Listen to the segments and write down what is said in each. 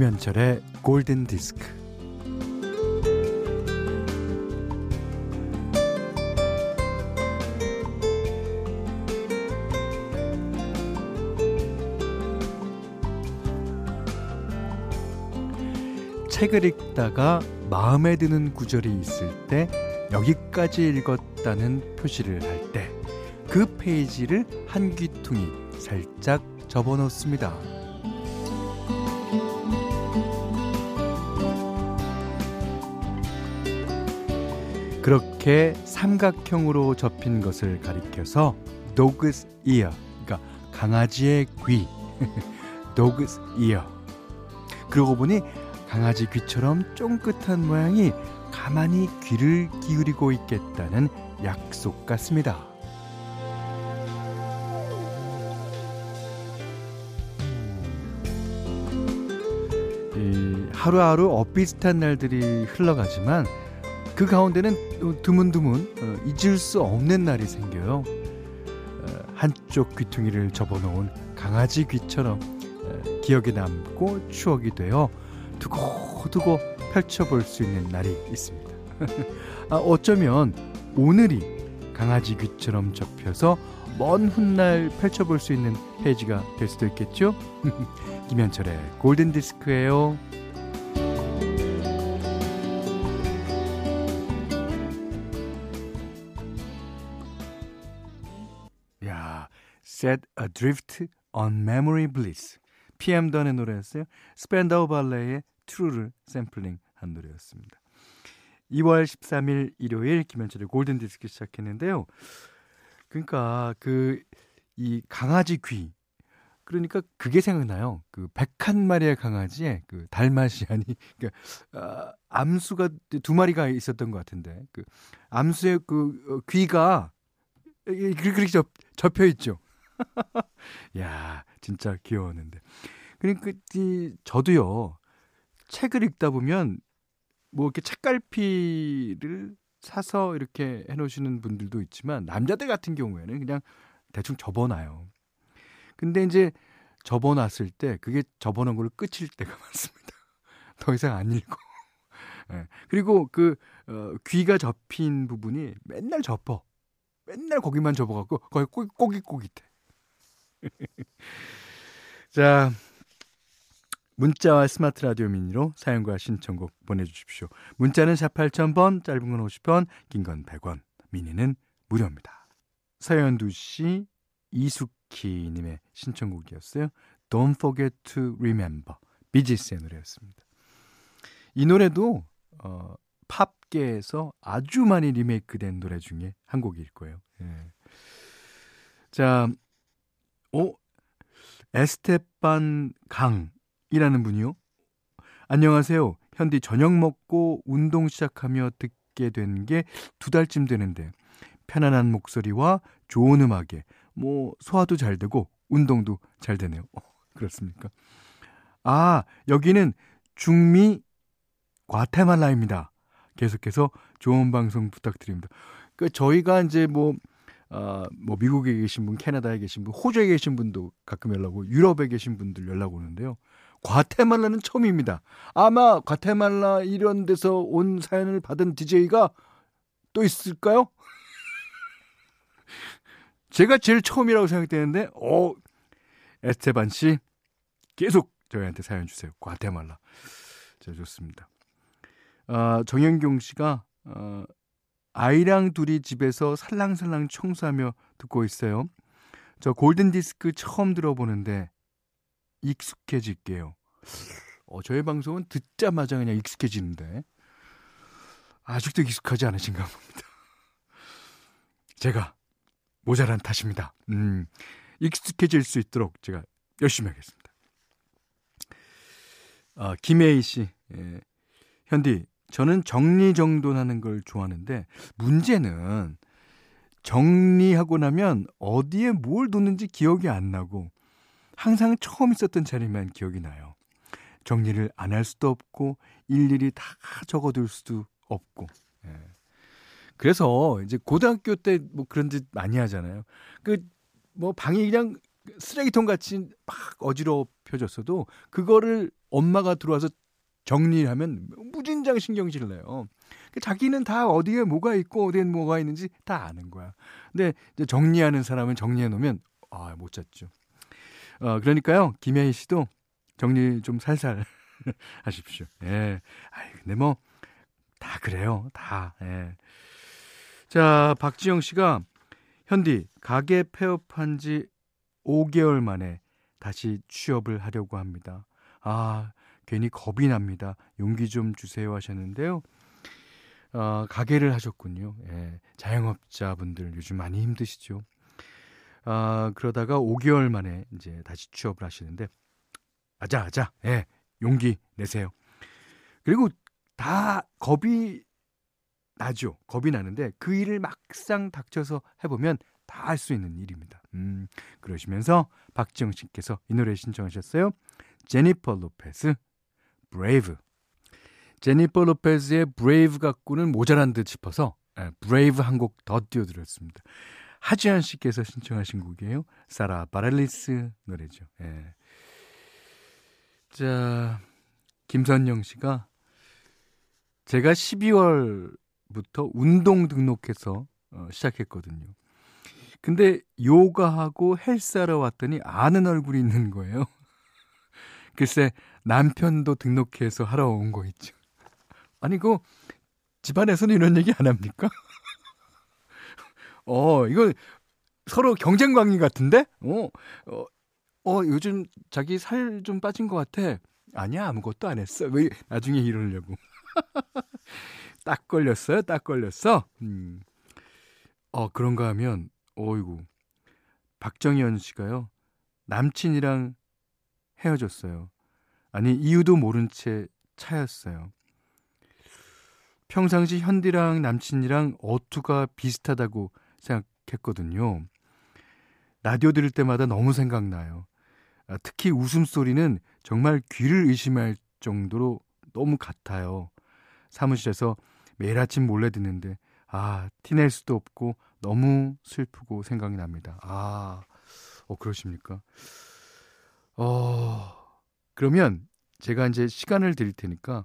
김현철의 골든 디스크. 책을 읽다가 마음에 드는 구절이 있을 때 여기까지 읽었다는 표시를 할 때 그 페이지를 한 귀퉁이 살짝 접어 놓습니다. 그렇게 삼각형으로 접힌 것을 가리켜서 dog's ear, 그러니까 강아지의 귀, dog's ear. 그러고 보니 강아지 귀처럼 쫑긋한 모양이 가만히 귀를 기울이고 있겠다는 약속 같습니다. 하루하루 엇비슷한 날들이 흘러가지만 그 가운데는 드문드문 어, 잊을 수 없는 날이 생겨요. 어, 한쪽 귀퉁이를 접어놓은 강아지 귀처럼 어, 기억에 남고 추억이 되어 두고두고 펼쳐볼 수 있는 날이 있습니다. 아, 어쩌면 오늘이 강아지 귀처럼 접혀서 먼 훗날 펼쳐볼 수 있는 페이지가 될 수도 있겠죠? 김현철의 골든디스크예요. Set Adrift on Memory Bliss. PM 던의 노래였어요. 스펜다우 발레의 True를 샘플링 한 노래였습니다. 2월 13일 일요일 김현철의 골든 디스크 시작했는데요. 그러니까 그 이 강아지 귀 그러니까 그게 생각나요. 그 101마리의 강아지에 그 달마시안이 그러니까 아, 암수가 두 마리가 있었던 것 같은데 그 암수의 그 어, 귀가 그렇게 접, 접혀 있죠. 야, 진짜 귀여웠는데. 그러니까 이 저도요. 책을 읽다 보면 뭐 이렇게 책갈피를 사서 이렇게 해 놓으시는 분들도 있지만 남자들 같은 경우에는 그냥 대충 접어놔요. 근데 이제 접어놨을 때 그게 접어놓은 걸로 끝일 때가 많습니다. 더 이상 안 읽고. 네. 그리고 그 어, 귀가 접힌 부분이 맨날 접어. 맨날 거기만 접어갖고 거의 꼬깃꼬깃해. 자, 문자와 스마트 라디오 미니로 사연과 신청곡 보내주십시오. 문자는 4 8000번, 짧은 건 50원, 긴 건 100원, 미니는 무료입니다. 서현두 씨, 이숙희님의 신청곡이었어요. Don't Forget to Remember, 비지스의 노래였습니다. 이 노래도 어, 팝계에서 아주 많이 리메이크된 노래 중에 한 곡일 거예요. 예. 자, 오, 에스테판 강이라는 분이요. 안녕하세요. 현디 저녁 먹고 운동 시작하며 듣게 된 게 두 달쯤 되는데 편안한 목소리와 좋은 음악에 뭐 소화도 잘 되고 운동도 잘 되네요. 어, 그렇습니까? 아, 여기는 중미 과테말라입니다. 계속해서 좋은 방송 부탁드립니다. 그 저희가 이제 뭐 어, 뭐 미국에 계신 분, 캐나다에 계신 분, 호주에 계신 분도 가끔 연락 오고 유럽에 계신 분들 연락 오는데요. 과테말라는 처음입니다. 아마 과테말라 이런 데서 온 사연을 받은 DJ가 또 있을까요? 제가 제일 처음이라고 생각되는데, 어, 에스테반 씨, 계속 저희한테 사연 주세요. 과테말라. 자, 좋습니다. 아, 정현경 씨가, 어, 아이랑 둘이 집에서 살랑살랑 청소하며 듣고 있어요. 저 골든 디스크 처음 들어보는데, 익숙해질게요. 어, 저희 방송은 듣자마자 그냥 익숙해지는데, 아직도 익숙하지 않으신가 봅니다. 제가 모자란 탓입니다. 음, 익숙해질 수 있도록 제가 열심히 하겠습니다. 아, 김혜희 씨, 예. 현디, 저는 정리정돈하는 걸 좋아하는데 문제는 정리하고 나면 어디에 뭘 뒀는지 기억이 안 나고 항상 처음 있었던 자리만 기억이 나요. 정리를 안 할 수도 없고 일일이 다 적어둘 수도 없고. 예. 그래서 이제 고등학교 때 뭐 그런 짓 많이 하잖아요. 그 뭐 방이 그냥 쓰레기통 같이 막 어지럽혀졌어도 그거를 엄마가 들어와서 정리하면 무진장 신경질 내요. 그 자기는 다 어디에 뭐가 있고 어디에 뭐가 있는지 다 아는 거야. 근데 이제 정리하는 사람은 정리해 놓으면 아, 못 찾죠. 어, 그러니까요. 김혜희 씨도 정리 좀 살살 하십시오. 예. 아이, 근데 뭐 다 그래요. 다. 예. 자, 박지영 씨가 현디 가게 폐업한 지 5개월 만에 다시 취업을 하려고 합니다. 아, 괜히 겁이 납니다. 용기 좀 주세요 하셨는데요. 어, 가게를 하셨군요. 예, 자영업자분들 요즘 많이 힘드시죠. 아, 그러다가 5개월 만에 이제 다시 취업을 하시는데, 아자, 아자, 예, 용기 내세요. 그리고 다 겁이 나죠. 겁이 나는데 그 일을 막상 닥쳐서 해보면 다 할 수 있는 일입니다. 음, 그러시면서 박지영 씨께서 이 노래 신청하셨어요. 제니퍼 로페스, Brave. 제니퍼 로페즈의 Brave 갖고는 모자란 듯 싶어서 예, Brave 한곡 더 띄워드렸습니다. 하지연 씨께서 신청하신 곡이에요. 사라 바렐리스 노래죠. 예. 자, 김선영 씨가 제가 12월부터 운동 등록해서 어, 시작했거든요. 근데 요가하고 헬스하러 왔더니 아는 얼굴이 있는 거예요. 글쎄 남편도 등록해서 하러 온 거 있죠. 아니 그 집안에서는 이런 얘기 안 합니까? 어 이거 서로 경쟁 관계 같은데? 어, 어, 어 요즘 자기 살 좀 빠진 것 같아. 아니야 아무것도 안 했어. 왜 나중에 이러려고. 딱 걸렸어요. 딱 걸렸어. 음. 어 그런가 하면 어이구 박정현 씨가요 남친이랑 헤어졌어요. 아니 이유도 모른 채 차였어요. 평상시 현디랑 남친이랑 어투가 비슷하다고 생각했거든요. 라디오 들을 때마다 너무 생각나요. 아, 특히 웃음소리는 정말 귀를 의심할 정도로 너무 같아요. 사무실에서 매일 아침 몰래 듣는데, 아, 티낼 수도 없고 너무 슬프고 생각이 납니다. 아, 어, 그러십니까? 어, 그러면 제가 이제 시간을 드릴 테니까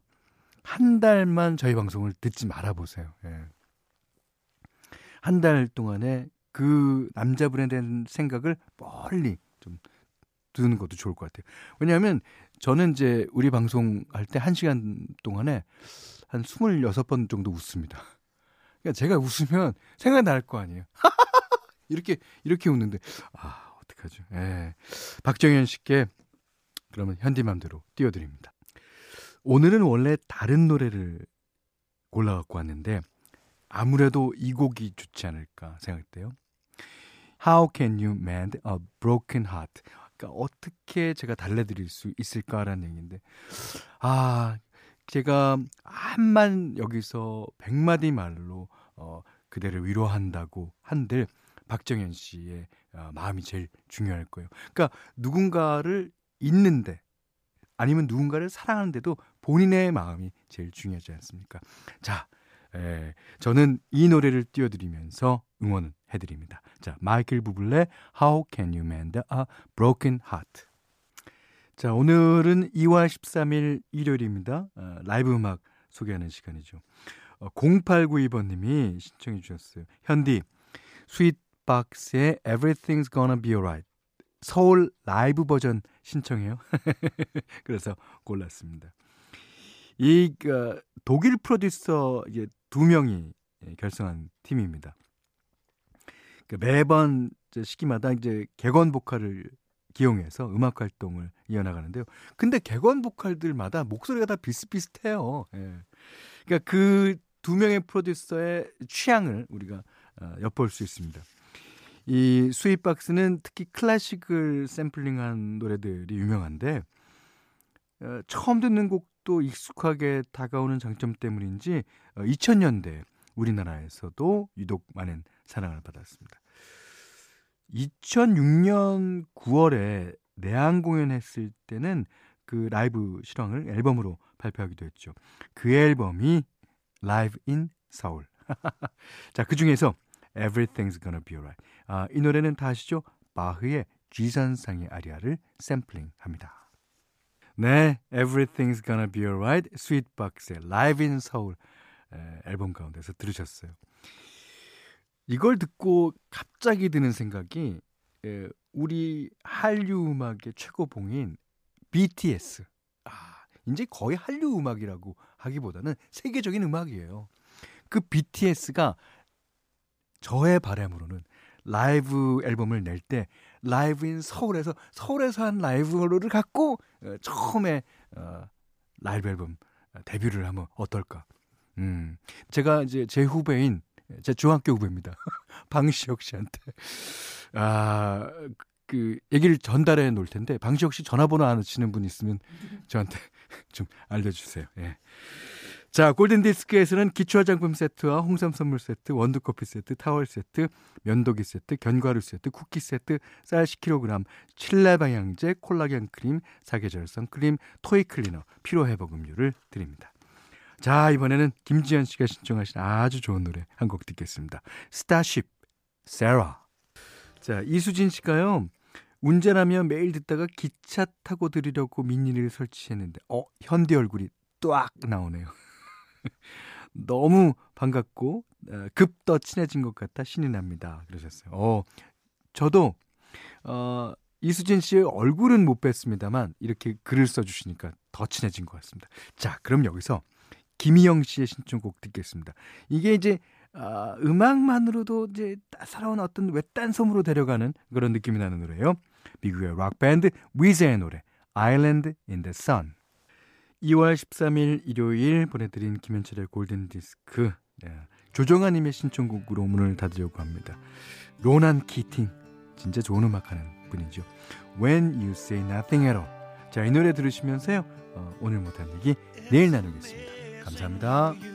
한 달만 저희 방송을 듣지 말아 보세요. 예. 한 달 동안에 그 남자분에 대한 생각을 멀리 좀 두는 것도 좋을 것 같아요. 왜냐하면 저는 이제 우리 방송 할 때한 시간 동안에 한 26번 정도 웃습니다. 그러니까 제가 웃으면 생각날 거 아니에요. 이렇게, 이렇게 웃는데, 아, 어떡하죠. 예. 박정현 씨께 그러면 현디맘대로 띄워드립니다. 오늘은 원래 다른 노래를 골라갖고 왔는데 아무래도 이 곡이 좋지 않을까 생각돼요. How can you mend a broken heart? 그러니까 어떻게 제가 달래드릴 수 있을까라는 얘기인데 아 제가 한만 여기서 백마디 말로 어, 그대를 위로한다고 한들 박정현 씨의 어, 마음이 제일 중요할 거예요. 그러니까 누군가를 있는데 아니면 누군가를 사랑하는데도 본인의 마음이 제일 중요하지 않습니까? 자, 에, 저는 이 노래를 띄워드리면서 응원을 해드립니다. 자, 마이클 부블레 How Can You Mend a Broken Heart. 자, 오늘은 2월 13일 일요일입니다. 어, 라이브 음악 소개하는 시간이죠. 어, 0892번님이 신청해 주셨어요. 현디, 스윗박스의 Everything's Gonna Be Alright. 서울 라이브 버전 신청해요. 그래서 골랐습니다. 이 그, 독일 프로듀서 이제 두 명이 결성한 팀입니다. 그 매번 시기마다 이제 객원 보컬을 기용해서 음악 활동을 이어나가는데요. 근데 객원 보컬들마다 목소리가 다 비슷비슷해요. 예. 그러니까 그 두 명의 프로듀서의 취향을 우리가 어, 엿볼 수 있습니다. 이 스윗박스는 특히 클래식을 샘플링한 노래들이 유명한데 어, 처음 듣는 곡도 익숙하게 다가오는 장점 때문인지 어, 2000년대 우리나라에서도 유독 많은 사랑을 받았습니다. 2006년 9월에 내한 공연했을 때는 그 라이브 실황을 앨범으로 발표하기도 했죠. 그 앨범이 Live in Seoul. 자, 그 중에서 Everything's Gonna Be Alright. 아, 이 노래는 다 아시죠? 바흐의 G선상의 아리아를 샘플링합니다. 네, Everything's Gonna Be Alright, 스윗박스의 Live in Seoul 에, 앨범 가운데서 들으셨어요. 이걸 듣고 갑자기 드는 생각이 에, 우리 한류 음악의 최고봉인 BTS. 아, 이제 거의 한류 음악이라고 하기보다는 세계적인 음악이에요. 그 BTS가 저의 바람으로는 라이브 앨범을 낼 때 라이브인 서울에서 서울에서 한 라이브를 갖고 어, 처음에 어, 라이브 앨범 데뷔를 하면 어떨까? 음, 제가 이제 제 후배인 제 중학교 후배입니다. 방시혁 씨한테 아, 그 얘기를 전달해 놓을 텐데 방시혁 씨 전화번호 아시는 분 있으면 저한테 좀 알려주세요. 예. 자, 골든디스크에서는 기초화장품 세트와 홍삼 선물 세트, 원두커피 세트, 타월 세트, 면도기 세트, 견과류 세트, 쿠키 세트, 쌀 10kg, 실내 방향제, 콜라겐 크림, 사계절 선크림, 토이 클리너, 피로 회복 음료를 드립니다. 자, 이번에는 김지현 씨가 신청하신 아주 좋은 노래 한 곡 듣겠습니다. 스타쉽, 세라. 자, 이수진 씨가요. 운전하며 매일 듣다가 기차 타고 들으려고 미니를 설치했는데, 어, 현대 얼굴이 뚜악 나오네요. 너무 반갑고 어, 급더 친해진 것 같아 신이 납니다. 그러셨어요. 어, 저도 어, 이수진 씨의 얼굴은 못 뵀습니다만 이렇게 글을 써주시니까 더 친해진 것 같습니다. 자, 그럼 여기서 김희영 씨의 신청곡 듣겠습니다. 이게 이제 어, 음악만으로도 이제 따사로운 어떤 외딴 섬으로 데려가는 그런 느낌이 나는 노래예요. 미국의 락 밴드 위즈의 노래 Island in the Sun. 2월 13일 일요일 보내드린 김현철의 골든디스크 네. 조정아님의 신청곡으로 문을 닫으려고 합니다. 로난 키팅 진짜 좋은 음악하는 분이죠. When You Say Nothing at All 자, 이 노래 들으시면서요. 어, 오늘 못한 얘기 내일 나누겠습니다. 감사합니다.